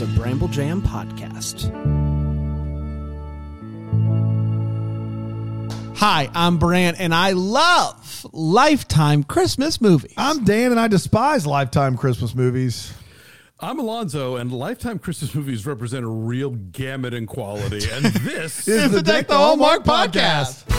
is a Bramble Jam podcast. Hi, I'm Brant, and I love Lifetime Christmas movies. I'm Dan, and I despise Lifetime Christmas movies. I'm Alonzo, and Lifetime Christmas movies represent a real gamut in quality. And this Is the Deck the Hallmark podcast.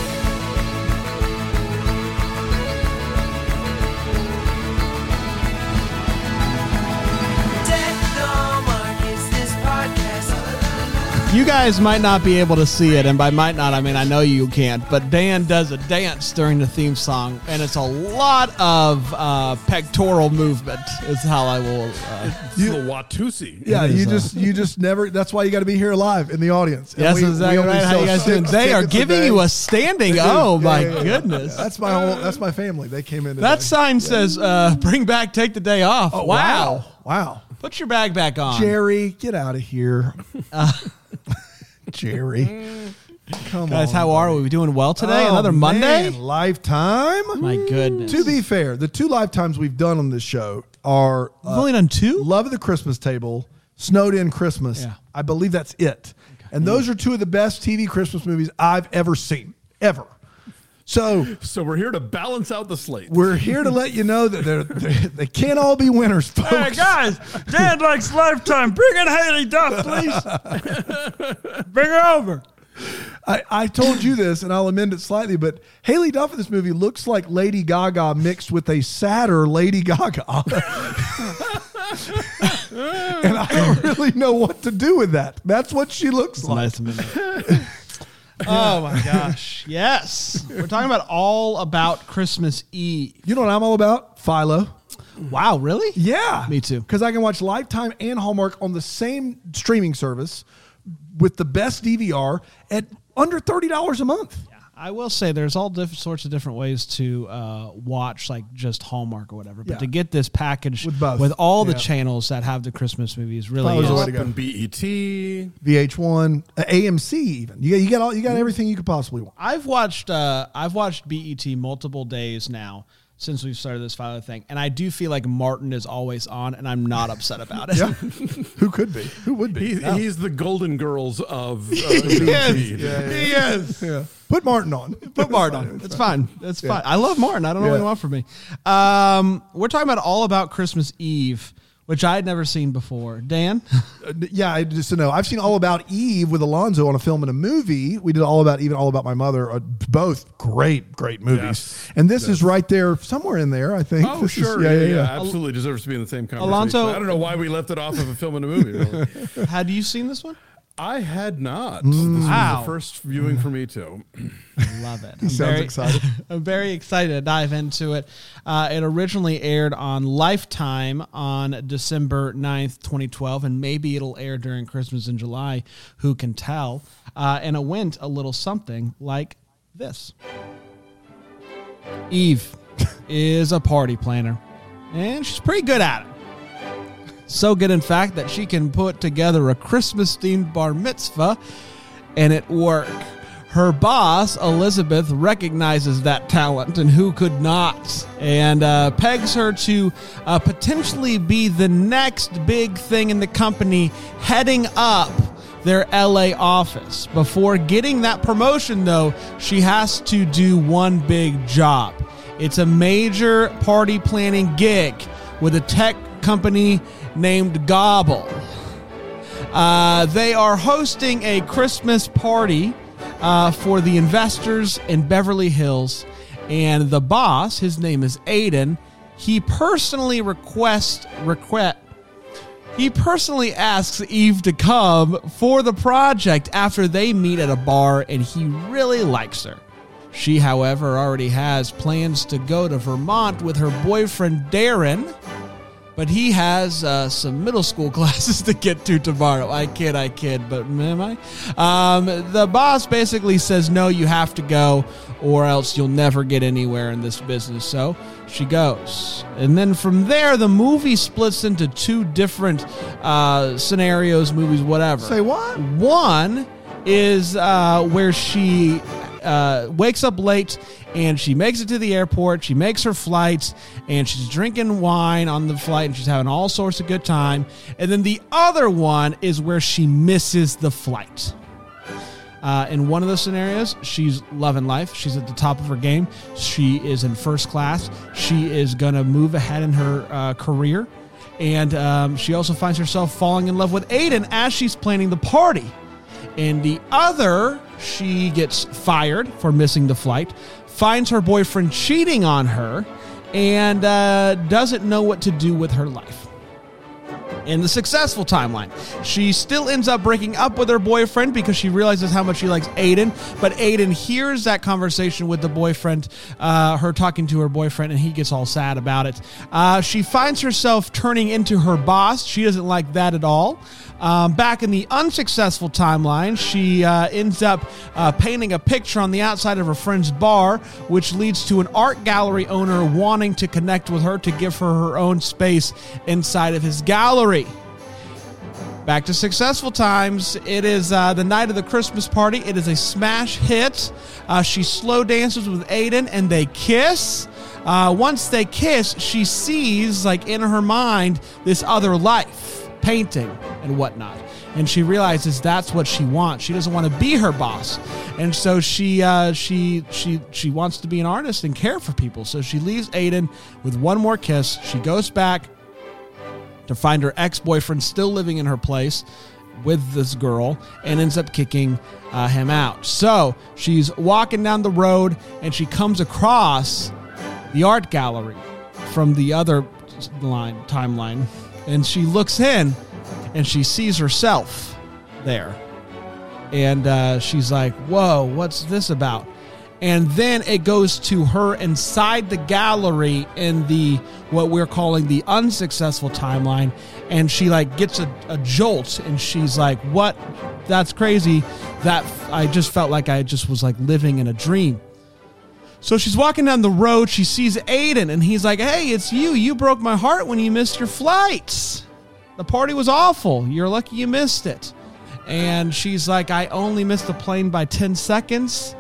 You guys might not be able to see it, and by might not, I mean I know you can't. But Dan does a dance during the theme song, and it's a lot of uh, pectoral movement. Is how I will. Uh, it's the Watusi. Yeah, you uh, just you just never. That's why you got to be here live in the audience. And yes, we- we exactly only right. How you guys doing? They are giving you a standing. Oh Yeah, my yeah, yeah. goodness! That's my whole. That's my family. They came in. That today. sign says uh, "Bring back, take the day off." Oh, wow. wow, wow. Put your bag back on. Jerry, get out of here. Jerry, come Guys, on, how are we? We doing well today? Oh, Another Monday? man, Lifetime. My goodness. To be fair, the two lifetimes we've done on this show are We've uh, only done two. Love of the Christmas Table, Snowed In Christmas. Yeah. I believe that's it. And those are two of the best TV Christmas movies I've ever seen, ever. So So we're here to balance out the slate. we're here to let you know that they're, they they can't all be winners, folks. Hey guys, Dan likes Lifetime. Bring in Haylie Duff, please. Bring her over. I, I told you this, and I'll amend it slightly, but Haylie Duff in this movie looks like Lady Gaga mixed with a sadder Lady Gaga. and I don't really know what to do with that. That's what she looks like. oh my gosh. Yes. We're talking about all about Christmas Eve. You know what I'm all about? Philo. Wow, really? Yeah. Me too. Because I can watch Lifetime and Hallmark on the same streaming service with the best DVR at under $30 a month. I will say there's all different sorts of different ways to uh, watch like just Hallmark or whatever. But Yeah. to get this package With both. all the Yeah. channels that have the Christmas movies really Follows is. the way Up to go. and BET. VH1, uh, AMC even. You got, you got all you got everything you could possibly want. I've watched uh, I've watched BET multiple days now since we've started this Philo thing, and I do feel like Martin is always on, and I'm not upset about it. Yeah. Who could be? Who would be? He, Yeah. He's the Golden Girls of uh, Yes. BET. He is. Yeah. Put Martin on. Put Martin on. It's fine. It's fine. I love Martin. I don't know what Yeah. you want from me. Um, we're talking about all about Christmas Eve, which I had never seen before. Dan, Uh, yeah, I just to know. I've seen All About Eve with Alonzo on a film and a movie. We did All About Eve and All About My Mother. Uh, both great, great movies. Yes. And this is right there, somewhere in there, I think. Oh, This is- sure. yeah, yeah, Absolutely deserves to be in the same conversation. Alonzo- I don't know why we left it off of a film and a movie. Really. had you seen this one? I had not. Mm. This Wow. was the first viewing for me, too. I love it. He sounds excited. I'm very excited to dive into it. Uh, it originally aired on Lifetime on December 9th, 2012, and maybe it'll air during Christmas in July. Who can tell? Uh, and it went a little something like this Eve is a party planner, and she's pretty good at it. So good, in fact, that she can put together a Christmas themed bar mitzvah and it work. Her boss, Elizabeth, recognizes that talent and who could not, and uh, pegs her to uh, potentially be the next big thing in the company, heading up their LA office. Before getting that promotion, though, she has to do one big job. It's a major party planning gig with a tech company named Gobble. Uh, they are hosting a Christmas party uh, for the investors in Beverly Hills, and the boss, his name is Aiden. He personally requests request. He personally asks Eve to come for the project after they meet at a bar, and he really likes her. She, however, already has plans to go to Vermont with her boyfriend Darren but he has uh, some middle school classes to get to tomorrow. I kid, I kid, but am I? Um, the boss basically says, no, you have to go, or else you'll never get anywhere in this business. So she goes. And then from there, the movie splits into two different uh, scenarios, movies, whatever. Say what? One is uh, where she uh, wakes up late and she makes it to the airport. She makes her flight and she's drinking wine on the flight and she's having all sorts of good time. And then the other one is where she misses the flight. Uh, in one of those scenarios, she's loving life. She's at the top of her game. She is in first class. She is going to move ahead in her uh, career. And um, she also finds herself falling in love with Aiden as she's planning the party. In the other, she gets fired for missing the flight, finds her boyfriend cheating on her, and uh, doesn't know what to do with her life in the successful timeline. She still ends up breaking up with her boyfriend because she realizes how much she likes Aiden. But Aiden hears that conversation with the boyfriend, uh, her talking to her boyfriend, and he gets all sad about it. Uh, she finds herself turning into her boss. She doesn't like that at all. Um, back in the unsuccessful timeline, she uh, ends up uh, painting a picture on the outside of her friend's bar, which leads to an art gallery owner wanting to connect with her to give her her own space inside of his gallery. Back to successful times. It is uh, the night of the Christmas party. It is a smash hit. Uh, she slow dances with Aiden and they kiss. Uh, once they kiss, she sees, like in her mind, this other life, painting and whatnot. And she realizes that's what she wants. She doesn't want to be her boss, and so she uh, she she she wants to be an artist and care for people. So she leaves Aiden with one more kiss. She goes back to find her ex boyfriend still living in her place with this girl and ends up kicking uh, him out. So she's walking down the road and she comes across the art gallery from the other line timeline and she looks in and she sees herself there. And uh, she's like whoa what's this about? And then it goes to her inside the gallery in the what we're calling the unsuccessful timeline. And she like gets a, a jolt and she's like what? That's crazy. That i just felt like i just was like living in a dream. So she's walking down the road. She sees aiden and he's like hey it's you. You broke my heart when you missed your flight the party was awful you're lucky you missed it and she's like i only missed the plane by 10 seconds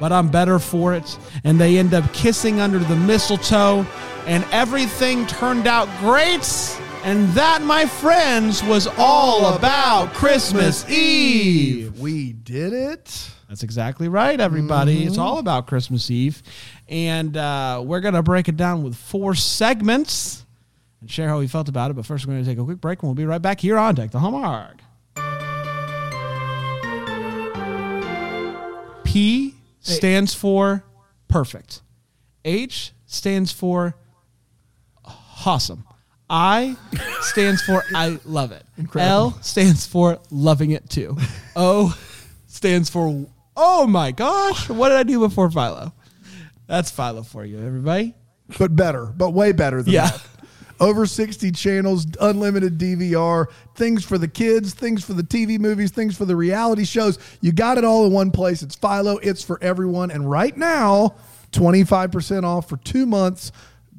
but I'm better for it. And they end up kissing under the mistletoe, and everything turned out great. And that, my friends, was all about Christmas Eve. We did it. That's exactly right, everybody. It's all about Christmas Eve. And uh, we're going to break it down with four segments and share how we felt about it. But first, we're going to take a quick break, and we'll be right back here on Deck the Hallmark. P stands for perfect. H stands for awesome. I stands for I love it. L stands for loving it too. O stands for oh my gosh, what did I do before Philo? That's Philo for you, everybody. But better, but way better than Yeah. that. Over 60 channels, unlimited DVR, things for the kids, things for the TV movies, things for the reality shows. You got it all in one place. It's Philo, it's for everyone. And right now, 25% off for two months.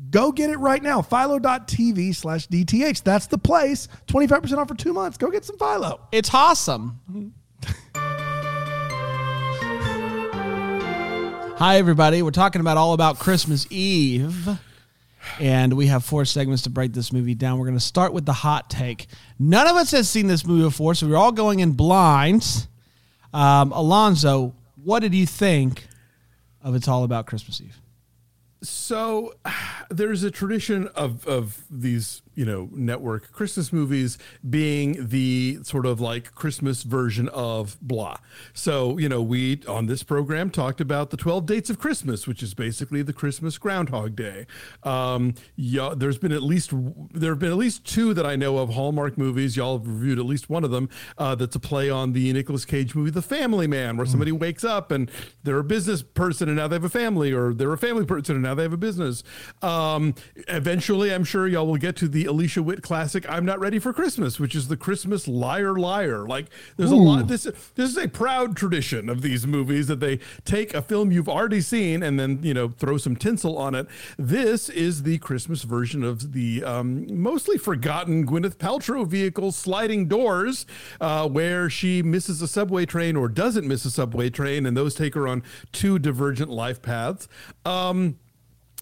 Go get it right now. Philo.tv slash DTH. That's the place. 25% off for two months. Go get some Philo. It's awesome. Hi, everybody. We're talking about all about Christmas Eve. And we have four segments to break this movie down. We're going to start with the hot take. None of us has seen this movie before, so we're all going in blind. Um, Alonzo, what did you think of It's All About Christmas Eve? So there's a tradition of of these, you know, network Christmas movies being the sort of like Christmas version of blah. So, you know, we on this program talked about the 12 dates of Christmas, which is basically the Christmas Groundhog Day. Um, yeah, there's been at least there have been at least two that I know of Hallmark movies. Y'all have reviewed at least one of them. Uh, that's a play on the Nicolas Cage movie, The Family Man, where somebody wakes up and they're a business person and now they have a family, or they're a family person and now now they have a business. Um, eventually, I'm sure y'all will get to the Alicia Witt classic, I'm Not Ready for Christmas, which is the Christmas liar liar. Like, there's a lot. This, this is a proud tradition of these movies that they take a film you've already seen and then, you know, throw some tinsel on it. This is the Christmas version of the um, mostly forgotten Gwyneth Paltrow vehicle, Sliding Doors, uh, where she misses a subway train or doesn't miss a subway train, and those take her on two divergent life paths. Um,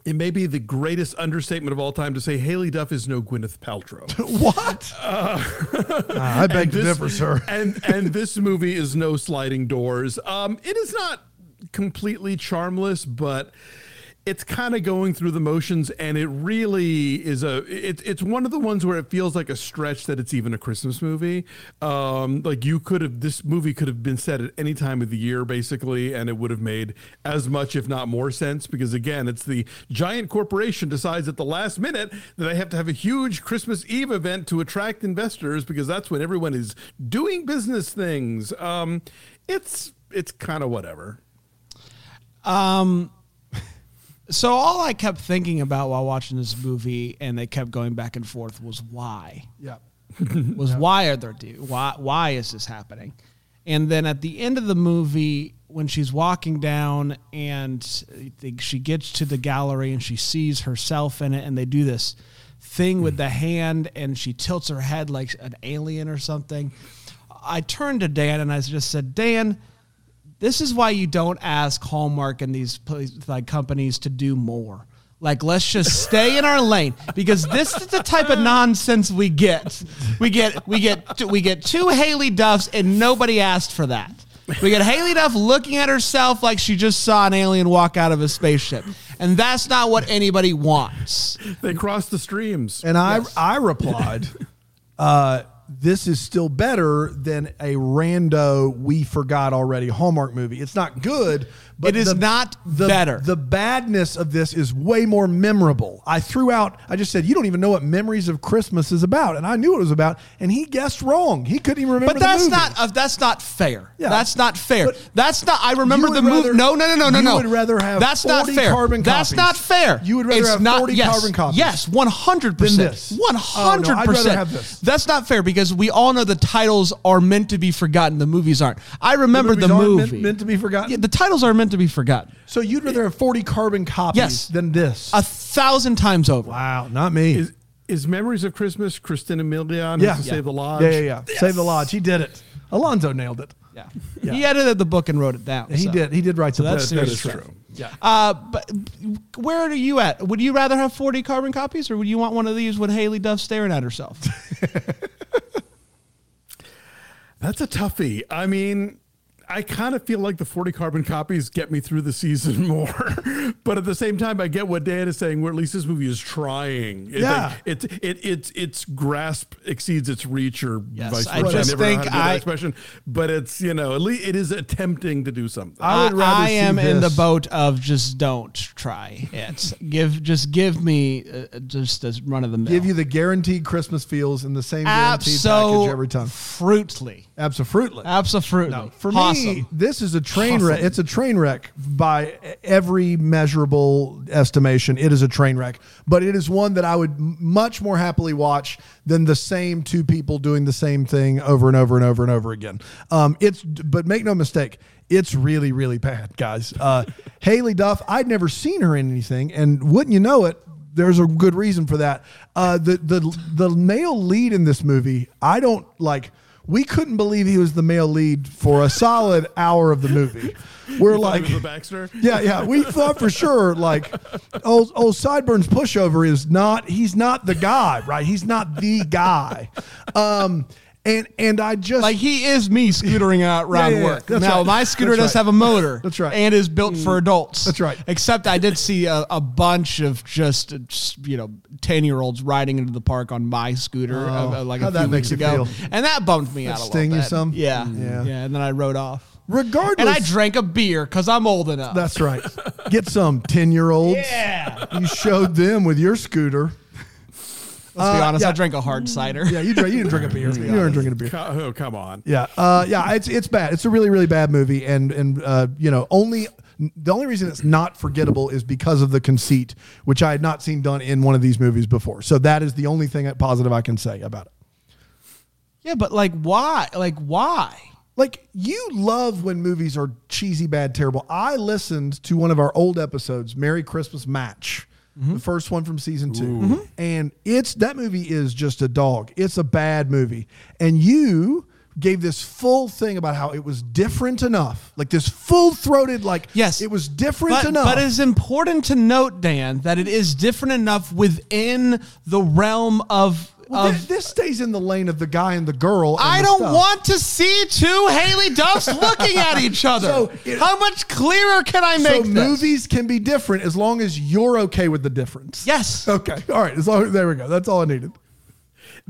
it may be the greatest understatement of all time to say Haylie Duff is no Gwyneth Paltrow. What? Ah, I beg to differ, sir. and and this movie is no sliding doors. Um, it is not completely charmless, but it's kind of going through the motions, and it really is a. It, it's one of the ones where it feels like a stretch that it's even a Christmas movie. Um, like you could have this movie could have been set at any time of the year, basically, and it would have made as much, if not more, sense. Because again, it's the giant corporation decides at the last minute that they have to have a huge Christmas Eve event to attract investors because that's when everyone is doing business things. Um, it's it's kind of whatever. So all I kept thinking about while watching this movie, and they kept going back and forth, was why. Yeah. was why are there do why why is this happening? And then at the end of the movie, when she's walking down and she gets to the gallery and she sees herself in it, and they do this thing with the hand, and she tilts her head like an alien or something. I turned to Dan and I just said, Dan, this is why you don't ask Hallmark and these pla- like companies to do more. Like, let's just stay in our lane because this is the type of nonsense we get. We get we get we get two Haylie Duffs and nobody asked for that. We get Haylie Duff looking at herself like she just saw an alien walk out of a spaceship, and that's not what anybody wants. They cross the streams. And I I replied, uh, this is still better than a rando we forgot already Hallmark movie. It's not good, but It is not the, better. The badness of this is way more memorable. I threw out. I just said you don't even know what Memories of Christmas is about, and I knew what it was about, and he guessed wrong. He couldn't even remember. But the that's movie. not uh, that's not fair. Yeah. That's not fair. But that's not. I remember the movie. rather- No, no, no, no, no, you would rather have that's not fair. carbon that's copies. not fair. You would rather It's have not, 40 yes, carbon copies Yes, one hundred than percent. this. One Oh, hundred no, I'd rather have this. That's not fair because we all know the titles are meant to be forgotten. The movies aren't. I remember the, aren't movie meant- meant to be forgotten? Yeah, the titles are meant to be forgotten. So you'd rather have forty carbon copies Yes. than this. A thousand times over. wow, not me. Is is Memories of Christmas? Christina Milian yeah, has to yeah. save the lodge. Yeah, yeah, yeah. Save the lodge. He did it. Alonzo nailed it. Yeah. Yeah. He edited the book and wrote it down. He so. did. He did write the that's book. That serious is stuff. true. Yeah. Uh, but where are you at? Would you rather have 40 carbon copies or would you want one of these with Haylie Duff staring at herself? That's a toughie. I mean, I kind of feel like the 40 carbon copies get me through the season more. but at the same time, I get what Dan is saying, where at least this movie is trying. It's Yeah. like it, it, its its grasp exceeds its reach or Yes, vice I versa. just never think do that I- expression. But it's, you know, at least it is attempting to do something. I would rather I see am in the boat of just don't try it. give just give me uh, just as run of the mill. Give you the guaranteed Christmas feels in the same guaranteed package every time. Absolutely. Absolutely. Absolutely. No, for Awesome. this is a train wreck. It's a train wreck by every measurable estimation. It is a train wreck, but it is one that I would much more happily watch than the same two people doing the same thing over and over and over and over again. Um, it's, but make no mistake, it's really, really bad, guys. Uh, Haylie Duff, I'd never seen her in anything, and wouldn't you know it? There's a good reason for that. Uh, the the the male lead in this movie, I don't like we couldn't believe he was the male lead for a solid hour of the movie. We're like, the Baxter. yeah, yeah, we thought for sure like, old old Sideburns pushover is not. He's not the guy, right? He's not the guy. Um, and and I just Like he is me scootering out around yeah, yeah. work. Now right. my scooter That's does right. have a motor. That's right. And is built for adults. That's right. Except I did see a, a bunch of just, just, you know ten year olds riding into the park on my scooter uh, uh, like a few Oh, that weeks ago, feel? and that bummed me out a sting little you some? Yeah, Yeah. yeah, And then I rode off. regardless. And I drank a beer because I'm old enough. That's right. Get some ten year olds. yeah. You showed them with your scooter. Let's be Uh, honest. yeah. I drank a hard cider. Yeah, you drank. You didn't drink a beer. You weren't drinking a beer. Co- Oh, come on. Yeah, uh, yeah, it's it's bad. It's a really really bad movie, and and uh, you know only The only reason it's not forgettable is because of the conceit, which I had not seen done in one of these movies before. So that is the only thing positive I can say about it. Yeah, but like why? Like why? Like you love when movies are cheesy, bad, terrible. I listened to one of our old episodes, Merry Christmas Match, Mm-hmm. the first one from season 2 mm-hmm. and it's that movie is just a dog. It's a bad movie, and you gave this full thing about how it was different enough, like this full throated, like Yes. it was different But, enough. but it's important to note, Dan, that it is different enough within the realm of. Well, of thi- this stays in the lane of the guy and the girl. and I the don't stuff. want to see two Haylie Duffs looking at each other. So it- How much clearer can I So make this? So, movies can be different as long as you're okay with the difference. Yes. Okay. All right. As long there we go. That's all I needed.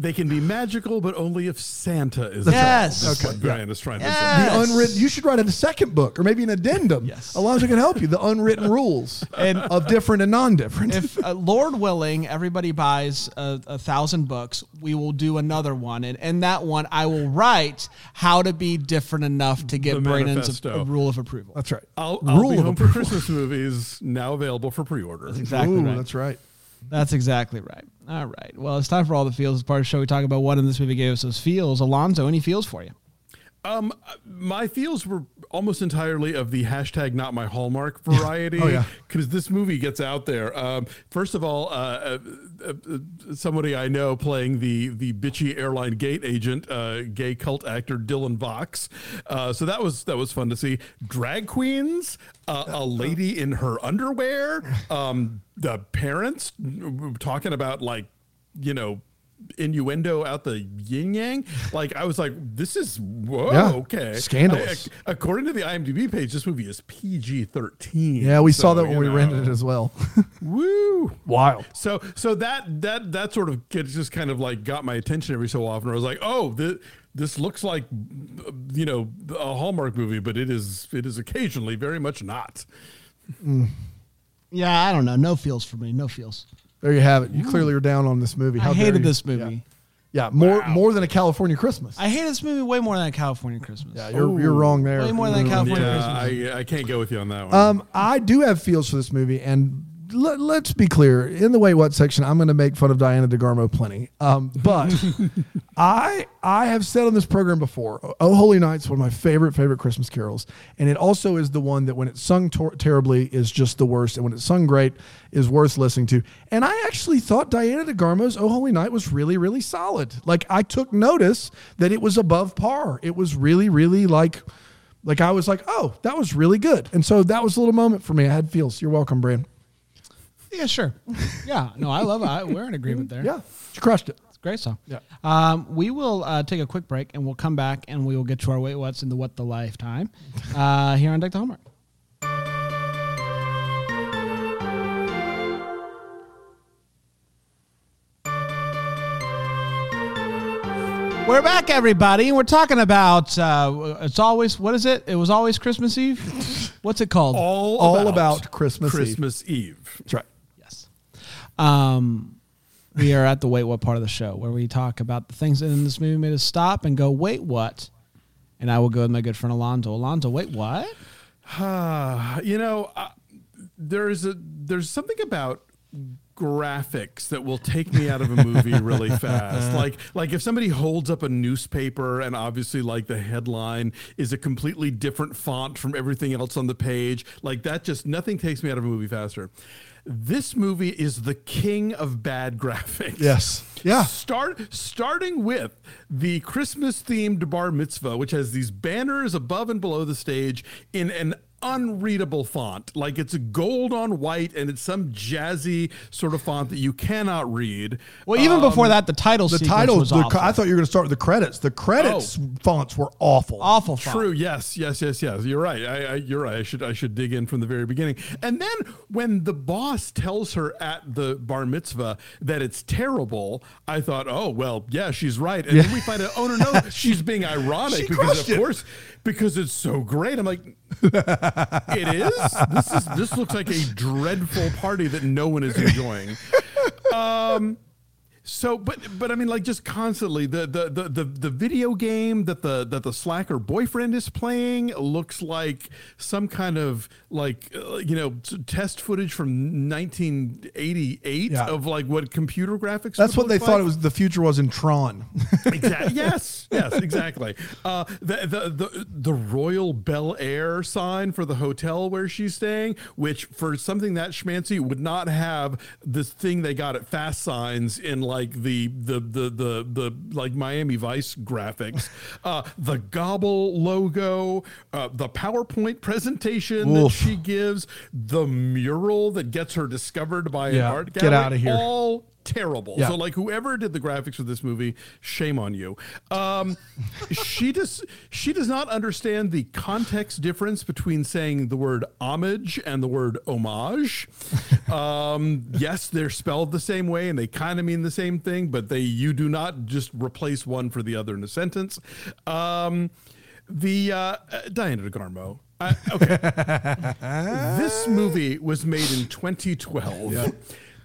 They can be magical, but only if Santa is Yes. involved. Is Okay, what yeah. Brian is trying Yes. to say. The unwritten. You should write a second book or maybe an addendum. Yes. Alonzo can help you. The unwritten rules and of different and non-different. if uh, Lord willing, everybody buys a, a thousand books, we will do another one, and in that one, I will write how to be different enough to get The Brandon's a, a rule of approval. that's right. I'll, I'll Rule be of home for. Christmas movies now available for pre-order. Exactly Ooh, right. That's right. That's exactly right. All right. Well, it's time for all the feels. As part of the show, we talk about what in this movie gave us those feels. Alonzo, any feels for you? Um, my feels were almost entirely of the hashtag not my hallmark variety. Oh, yeah. Because this movie gets out there. Um, first of all, uh, uh, somebody I know playing the the bitchy airline gate agent, uh, gay cult actor Dylan Vox. Uh, so that was that was fun to see. Drag queens, uh, a lady in her underwear, um, the parents talking about like you know innuendo out the yin yang. Like I was like, this is whoa, Yeah. okay, Scandalous. I- according to the IMDb page, this movie is PG thirteen. Yeah, we saw that when we rented it as well. Woo! Wild. So so that that that sort of get, just kind of like got my attention every so often. I was like, oh, this this looks like you know a Hallmark movie, but it is it is occasionally very much not. Mm. Yeah, I don't know. No feels for me. No feels. There you have it. You clearly are down on this movie. How I dare hated you. this movie. Yeah, yeah more more than a California Christmas. I hated this movie way more than a California Christmas. yeah, you're you're wrong there. Way more than California Yeah, Christmas. I I can't go with you on that one. Um, I do have feels for this movie, and let, let's be clear. In the Wait What section, I'm going to make fun of Diana DeGarmo plenty. Um, but I I have said on this program before, Oh Holy Night's one of my favorite favorite Christmas carols, and it also is the one that when it's sung tor- terribly is just the worst, and when it's sung great is worth listening to. And I actually thought Diana DeGarmo's Oh Holy Night was really really solid. Like I took notice that it was above par. It was really really like. Like I was like, oh, that was really good, and so that was a little moment for me. I had feels. You're welcome, Brand. Yeah, sure. Yeah, no, I love it. I, we're in agreement there. Yeah, you crushed it. It's a great song. Yeah. Um, we will uh, take a quick break and we'll come back and we will get to our Wait What's in the What the Lifetime uh, here on Deck the Hallmark. We're back, everybody. We're talking about uh, it's always what is it? It was always Christmas Eve. What's it called? all all about Christmas Eve. Christmas Eve. That's right. Um, we are at the wait what part of the show where we talk about the things in this movie made us stop and go wait what, and I will go with my good friend Alonzo. Alonzo, wait what? Ah, you know, uh, there's a there's something about graphics that will take me out of a movie really fast. Like like if somebody holds up a newspaper and obviously like the headline is a completely different font from everything else on the page, like that just nothing takes me out of a movie faster. This movie is the king of bad graphics. Yes. Yeah. Start starting with the Christmas themed bar mitzvah, which has these banners above and below the stage in an unreadable font. Like it's gold on white and it's some jazzy sort of font that you cannot read. Well, even before um, that, the title The title, was the, awful. I thought you were going to start with the credits. The credits oh. fonts were awful. awful. Font. True. Yes. Yes. Yes. Yes. You're right. I, I, you're right. I should. I should dig in from the very beginning. And then when the boss tells her at the bar mitzvah that it's terrible, I thought, oh well, yeah, she's right. And then we find out, oh no, no, she's being ironic because of it. course because it's so great. I'm like, it is. This is. This looks like a dreadful party that no one is enjoying. Um, So, but but I mean, like just constantly the the the the, the video game that the that the slacker boyfriend is playing looks like some kind of like uh, you know test footage from 1988 Yeah. of like what computer graphics. That's what they look thought it was. The future was in Tron. Exactly. Yes. Yes. Exactly. Uh, the, the the the Royal Bel Air sign for the hotel where she's staying, which for something that schmancy would not have this thing they got at Fast Signs in like the the the the the like Miami Vice graphics, uh, the Gobble logo, uh, the PowerPoint presentation that she gives, the mural that gets her discovered by Yeah, an art gallery. get out of here. all terrible. Yeah. So like whoever did the graphics for this movie, shame on you. Um, she does she does not understand the context difference between saying the word homage and the word homage. Um, yes, they're spelled the same way and they kind of mean the same thing, but they you do not just replace one for the other in a sentence. Um, the uh, uh, Diana DeGarmo. Uh, okay, this movie was made in 2012.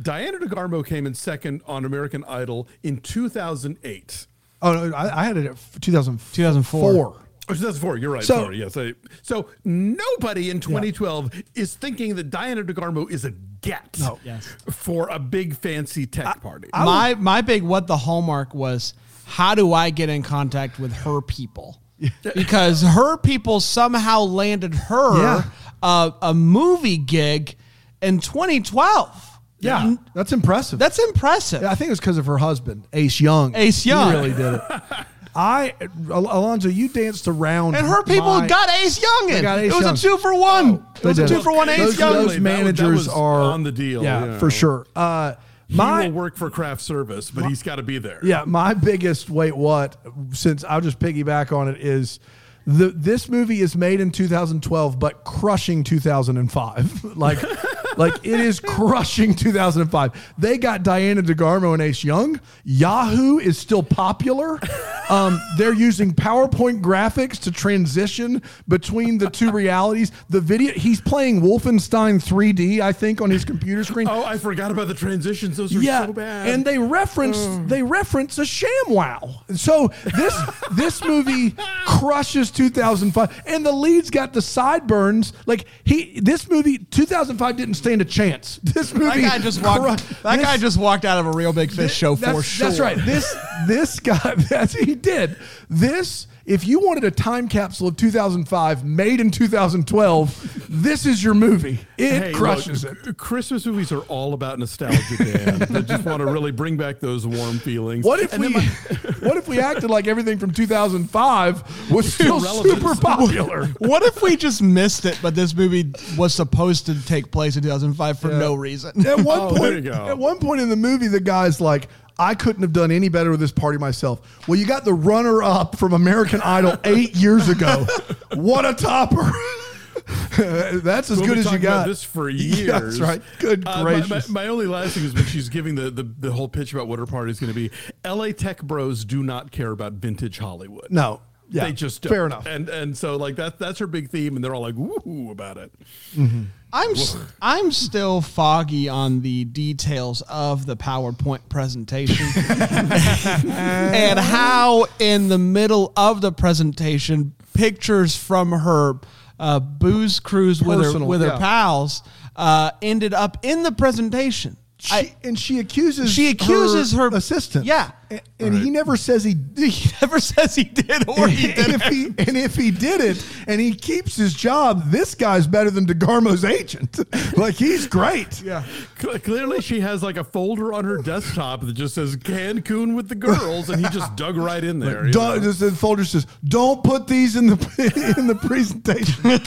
Diana DeGarmo came in second on American Idol in 2008. oh no, I, I had it at 2004. 2004. Oh, 2004. You're right. So- Sorry. Yes. I, so nobody in 2012 is thinking that Diana DeGarmo is a get No. Yes. for a big fancy tech party. my my big what the hallmark was how do I get in contact with her people? because her people somehow landed her Yeah. uh, a movie gig in 2012. Yeah, that's impressive. That's impressive. Yeah, I think it was because of her husband, Ace Young. Ace He Young. really did it. I, Al- Alonzo, you danced around, and her people my- got Ace Young in. They got Ace it was Young. a two for one. it was a two for one Ace Those, Young. those That was- that managers was are on the deal, Yeah, yeah. for sure. Uh, he my will work for craft service, but he's got to be there. Yeah, my biggest wait what since I'll just piggyback on it is the this movie is made in 2012 but crushing 2005. like like it is crushing 2005. They got Diana DeGarmo and Ace Young. Yahoo is still popular. Um, they're using PowerPoint graphics to transition between the two realities. The video he's playing Wolfenstein 3D, I think, on his computer screen Oh, I forgot about the transitions. Those are yeah, so bad. and they reference they reference a ShamWow. So this this movie crushes 2005, and the lead's got the sideburns. Like he, this movie 2005 didn't stand a chance. This movie. That guy just walked. cru- that this- guy just walked out of a Reel Big Fish show that's, for sure. That's right. This this guy that's he did this. If you wanted a time capsule of 2005 made in 2012, this is your movie. It Hey, crushes look, it. Christmas movies are all about nostalgia, Dan. they just want to really bring back those warm feelings. What if And we my- what if we acted like everything from 2005 was still Irrelevant. super popular? What if we just missed it, but this movie was supposed to take place in 2005 for no reason? At one Oh, there point, you go. at one point in the movie, the guy's like, "I couldn't have done any better with this party myself." Well, you got the runner-up from American Idol eight years ago. What a topper! That's as We'll good as you got. about this for Yeah, years. That's right. Good Uh, my- my, gracious. my only last thing is when she's giving the, the, the whole pitch about what her party is going to be. LA tech bros do not care about vintage Hollywood. no, yeah, they just don't. fair enough. And and so like that that's her big theme, and they're all like woohoo about it. I'm s- I'm still foggy on the details of the PowerPoint presentation and how in the middle of the presentation pictures from her uh, booze cruise with her Personal, with her pals uh, ended up in the presentation. She, I, and she accuses She accuses her- assistant. Yeah. and, and he never says he he never says he did or he and didn't. if he and if he did it and he keeps his job, this guy's better than DeGarmo's agent. like he's great. Yeah. Cl- Clearly, she has like a folder on her desktop that just says Cancun with the girls, and he just dug right in there. you Don't, the folder says, "Don't put these in the in the presentation."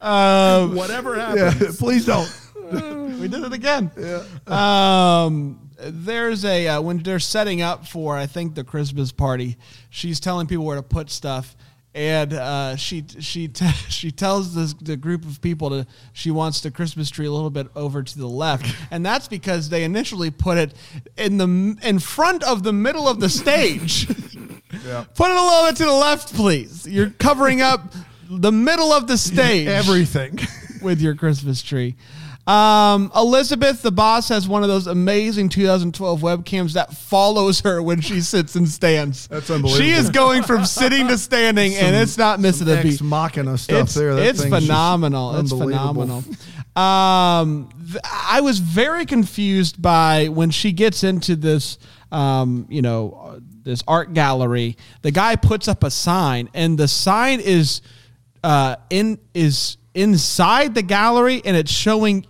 Um, Whatever yeah, happens. please don't. we did it again. Um, there's a uh, when they're setting up for I think the Christmas party, she's telling people where to put stuff, and uh, she she t- she tells this the group of people to she wants the Christmas tree a little bit over to the left, and that's because they initially put it in the in front of the middle of the stage. Put it a little bit to the left, please. You're covering up the middle of the stage Everything. with your Christmas tree. Um, Elizabeth, the boss, has one of those amazing 2012 webcams that follows her when she sits and stands. That's unbelievable. She is going from sitting to standing, and it's not missing a beat. machina stuff It's, there. That it's phenomenal. It's phenomenal. Um, th- I was very confused by when she gets into this, um, you know, uh, this art gallery. The guy puts up a sign, and the sign is uh, in is inside the gallery, and it's showing.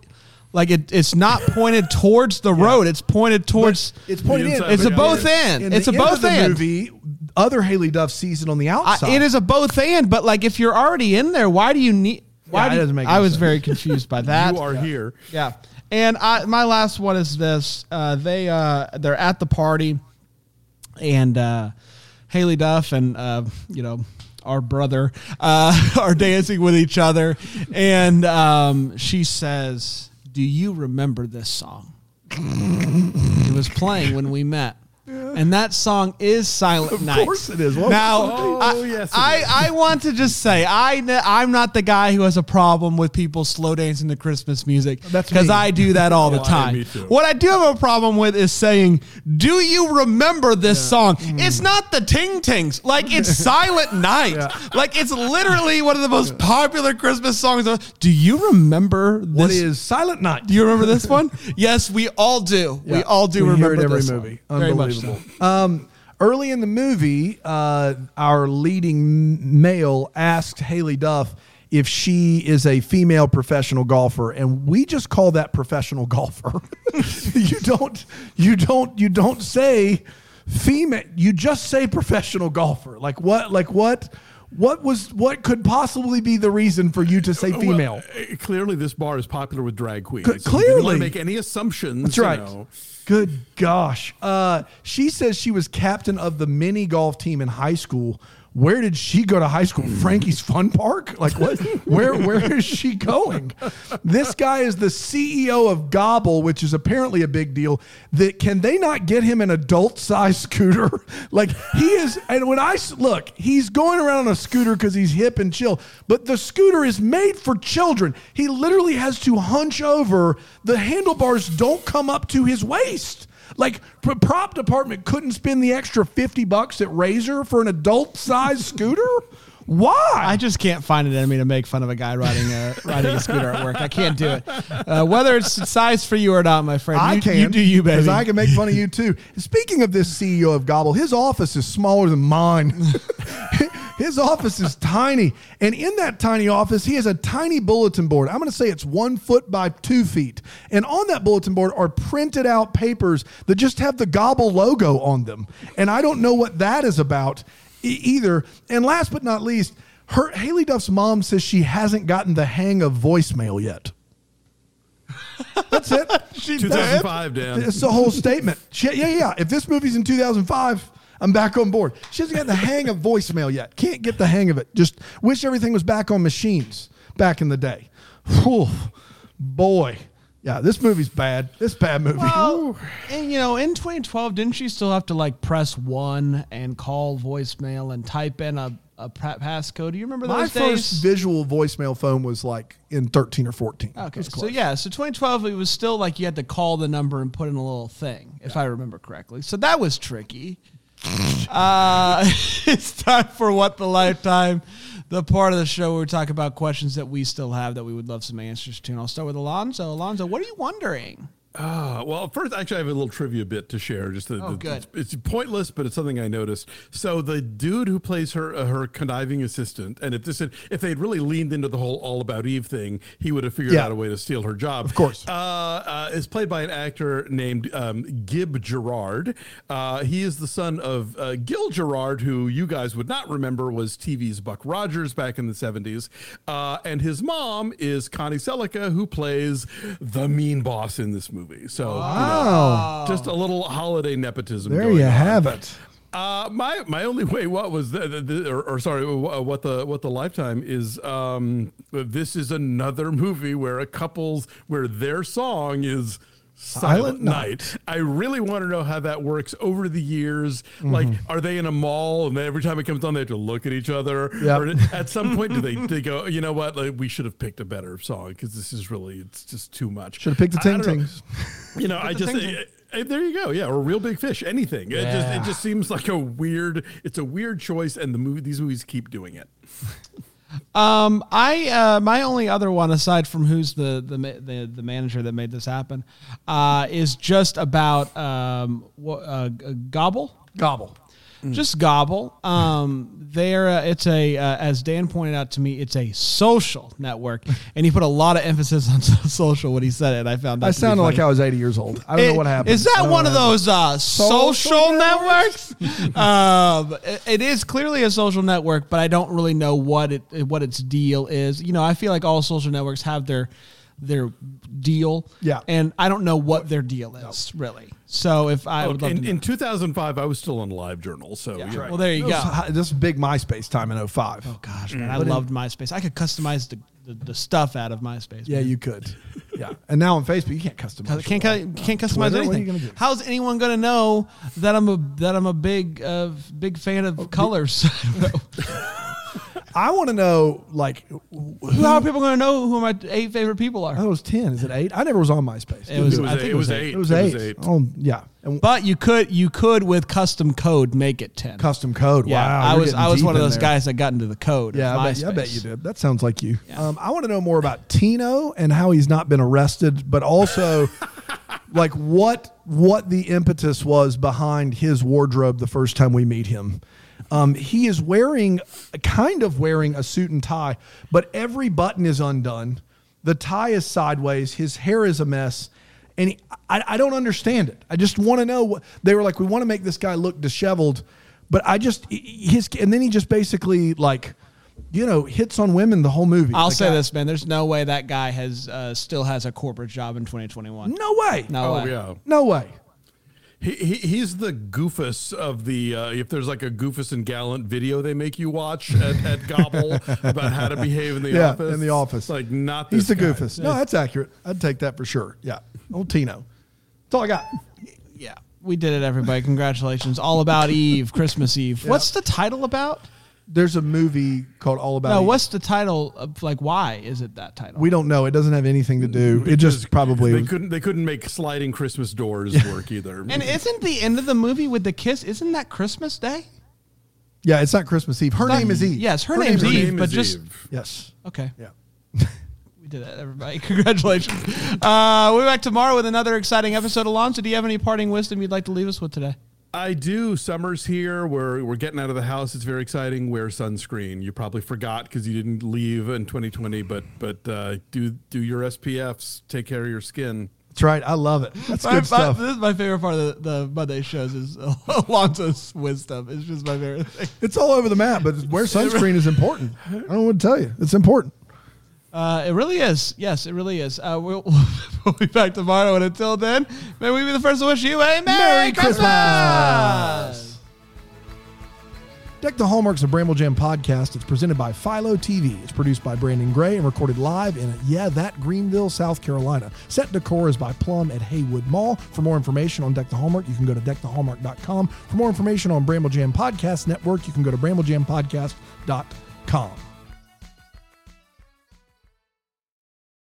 Like it, it's not pointed towards the road. It's pointed towards. It's pointed in. It's a both end. In It's a end of both the end. movie, other Haylie Duff sees it on the I, outside. it is a both and, but like if you're already in there, why do you need? Why Yeah, do doesn't make I was sense. very confused by that. you are here. Yeah. And I, my last one is this. Uh, they uh, they're at the party, and uh, Haylie Duff and uh, you know our brother uh, are dancing with each other, and um, she says, "Do you remember this song? it was playing when we met." And that song is Silent Night. Of course it is. What- now, Oh, I, yes, I. I want to just say I I'm not the guy who has a problem with people slow dancing to Christmas music. Because. I do that all the time. What I do have a problem with is saying, "Do you remember this song?" Mm. It's not the Ting Tings. Like it's Silent Night. Like it's literally one of the most popular Christmas songs. Do you remember this? what is Silent Night? Do you remember this one? yes, we all do. We all do We remember every this movie. Very much. Unbelievable. Um, early in the movie, uh, our leading male asked Haylie Duff if she is a female professional golfer, and we just call that professional golfer. you don't, you don't, you don't say female. You just say professional golfer. Like what? Like what? What was? What could possibly be the reason for you to say female? Well, uh, clearly, this bar is popular with drag queens. C- So you clearly. want to make any assumptions. That's you right. know. Good gosh. Uh, she says she was captain of the mini golf team in high school. Where did she go to high school? Frankie's Fun Park? Like what? Where where is she going? This guy is the CEO of Gobble, which is apparently a big deal. That can they not get him an adult size scooter? Like he is. And when I look, he's going around on a scooter because he's hip and chill. But the scooter is made for children. He literally has to hunch over. The handlebars don't come up to his waist. Like p- prop department couldn't spend the extra 50 bucks at Razor for an adult size scooter? Why? I just can't find it in me to make fun of a guy riding a riding a scooter at work. I can't do it. Uh, whether it's size for you or not, my friend, I you, can. you do you, baby. Because I can make fun of you too. Speaking of this CEO of Gobble, his office is smaller than mine. his office is tiny. And in that tiny office, he has a tiny bulletin board. I'm going to say it's one foot by two feet. And on that bulletin board are printed out papers that just have the Gobble logo on them. And I don't know what that is about e- either. And last but not least, her Haylie Duff's mom says she hasn't gotten the hang of voicemail yet. That's it. She, 2005, Dan. It's the whole statement. She, yeah, yeah. If this movie's in 2005, I'm back on board. She hasn't got the hang of voicemail yet. Can't get the hang of it. Just wish everything was back on machines back in the day. Whew, boy. Yeah, this movie's bad. This bad movie. Well, and you know, in 2012, didn't she still have to like press one and call voicemail and type in a, a pa- passcode? Do you remember those? My those first visual voicemail phone was like in 13 or 14. Okay, so yeah, so 2012 it was still like you had to call the number and put in a little thing, if I remember correctly. So that was tricky. Uh, it's time for what the lifetime, the part of the show where we talk about questions that we still have that we would love some answers to. And I'll start with Alonzo. Alonzo, what are you wondering? Ah, well, first, actually, I have a little trivia bit to share. Just the, Oh, the- good. It's, it's pointless, but it's something I noticed. So the dude who plays her uh, her conniving assistant, and if this had, if they had really leaned into the whole all about Eve thing, he would have figured Yeah. out a way to steal her job. Of course. uh, uh, is played by an actor named um, Gib Gerard. Uh, he is the son of uh, Gil Gerard, who you guys would not remember was TV's Buck Rogers back in the 70s. Uh, and his mom is Connie Sellecca, who plays the mean boss in this movie. So, you know, Wow. just a little holiday nepotism. There going you on. have it. Uh, my my only way what was the, the, the or, or sorry what the what the lifetime is um this is another movie where a couple's where their song is Silent Night. I really want to know how that works over the years. Like, are they in a mall and every time it comes on, they have to look at each other? Yep. Or at some point, do they, they go, you know what? Like, we should have picked a better song because this is really, it's just too much. Should have picked the Ting. Tings. You know, I just eh, eh, there you go. Yeah, or Reel Big Fish. Anything. It just it just seems like a weird. It's a weird choice, and the movie these movies keep doing it. Um, I uh, my only other one aside from who's the the the, the manager that made this happen, uh, is just about um, wha- uh, gobble. Gobble. Just gobble. Um, there, uh, it's a uh, as Dan pointed out to me, it's a social network, and he put a lot of emphasis on social when he said it. And I found that I to be sounded like funny. I was 80 years old. I don't know It- what happened. Is I that don't one know of what those uh, social, Social networks? um, it- it is clearly a social network, but I don't really know what it what its deal is. You know, I feel like all social networks have their their deal. Yeah. and I don't know what their deal is really. So if I would love in, to in 2005, I was still on Live Journal, so Yeah. you know. Well, there you go. was This is big MySpace time in 05. Oh gosh, man, I loved MySpace. I could customize the, the, the stuff out of MySpace. Yeah, man. you could. Yeah. And now on Facebook, you can't customize. Can't your cu- can't customize Twitter, what are you anything. gonna do? How's anyone gonna know that I'm a that I'm a big uh, big fan of colors? I want to know, like, who, How are people gonna know who my eight favorite people I are? thought it was 10. Is it 8? I never was on MySpace. It was, It was I eight- think it was eight. It was It was eight. Oh, yeah. And But you could you could with custom code make it ten. custom code. yeah, wow. I was I was one of those there. guys that got into the code. of Yeah, I bet, I bet you did. That sounds like you. Yeah. Um, I want to know more about Tino and how he's not been arrested, but also like what what the impetus was behind his wardrobe the first time we meet him. Um, he is wearing kind of wearing a suit and tie, but every button is undone. The tie is sideways. His hair is a mess. And he, I, I don't understand it. I just want to know what they were like. We want to make this guy look disheveled, but I just his and then he just basically like, you know, hits on women the whole movie. I'll Like, say I- this, man. There's no way that guy has uh, still has a corporate job in 2021. No way. No Oh way. yeah. No way. He, he he's the goofus of the uh, if there's like a goofus and gallant video they make you watch at, at Gobble about how to behave in the Yeah, office in the office. like not He's the guy. goofus. No, that's accurate. I'd take that for sure. Yeah. Old Tino. That's all I got. Yeah, we did it, everybody. Congratulations. All about Eve, Christmas Eve. What's the title about? There's a movie called All About No, Eve. what's the title of like why is it that title? We don't know. It doesn't have anything to do. It just probably they was- couldn't they couldn't make sliding Christmas doors work either. and isn't the end of the movie with the kiss? Isn't that Christmas Day? Yeah, it's not Christmas Eve. Her Not- name is Eve. Yes, her, Her name's name is Eve, name but just Eve. Yes. okay. Yeah. We did it, everybody. Congratulations. Uh, we're back tomorrow with another exciting episode. of Alonso, do you have any parting wisdom you'd like to leave us with today? I do. Summer's here. We're we're getting out of the house. It's very exciting. Wear sunscreen. You probably forgot because you didn't leave in 2020, but but uh, do do your SPFs. Take care of your skin. That's right. I love it. That's My- good my- stuff. this is my favorite part of the, the Monday shows is Alonso's wisdom. It's just my favorite thing. It's all over the map, but wear sunscreen is important. I don't want to tell you. It's important. Uh, it really is. Yes, it really is. Uh, we'll, we'll be back tomorrow. And until then, may we be the first to wish you a Merry, Merry Christmas. Christmas. Deck the Hallmarks of Bramble Jam podcast. It's presented by Philo TV. It's produced by Brandon Gray and recorded live in, yeah, that Greenville, South Carolina. Set decor is by Plum at Haywood Mall. For more information on Deck the Hallmark, you can go to deckthehallmark.com. For more information on Bramble Jam Podcast Network, you can go to bramblejampodcast.com.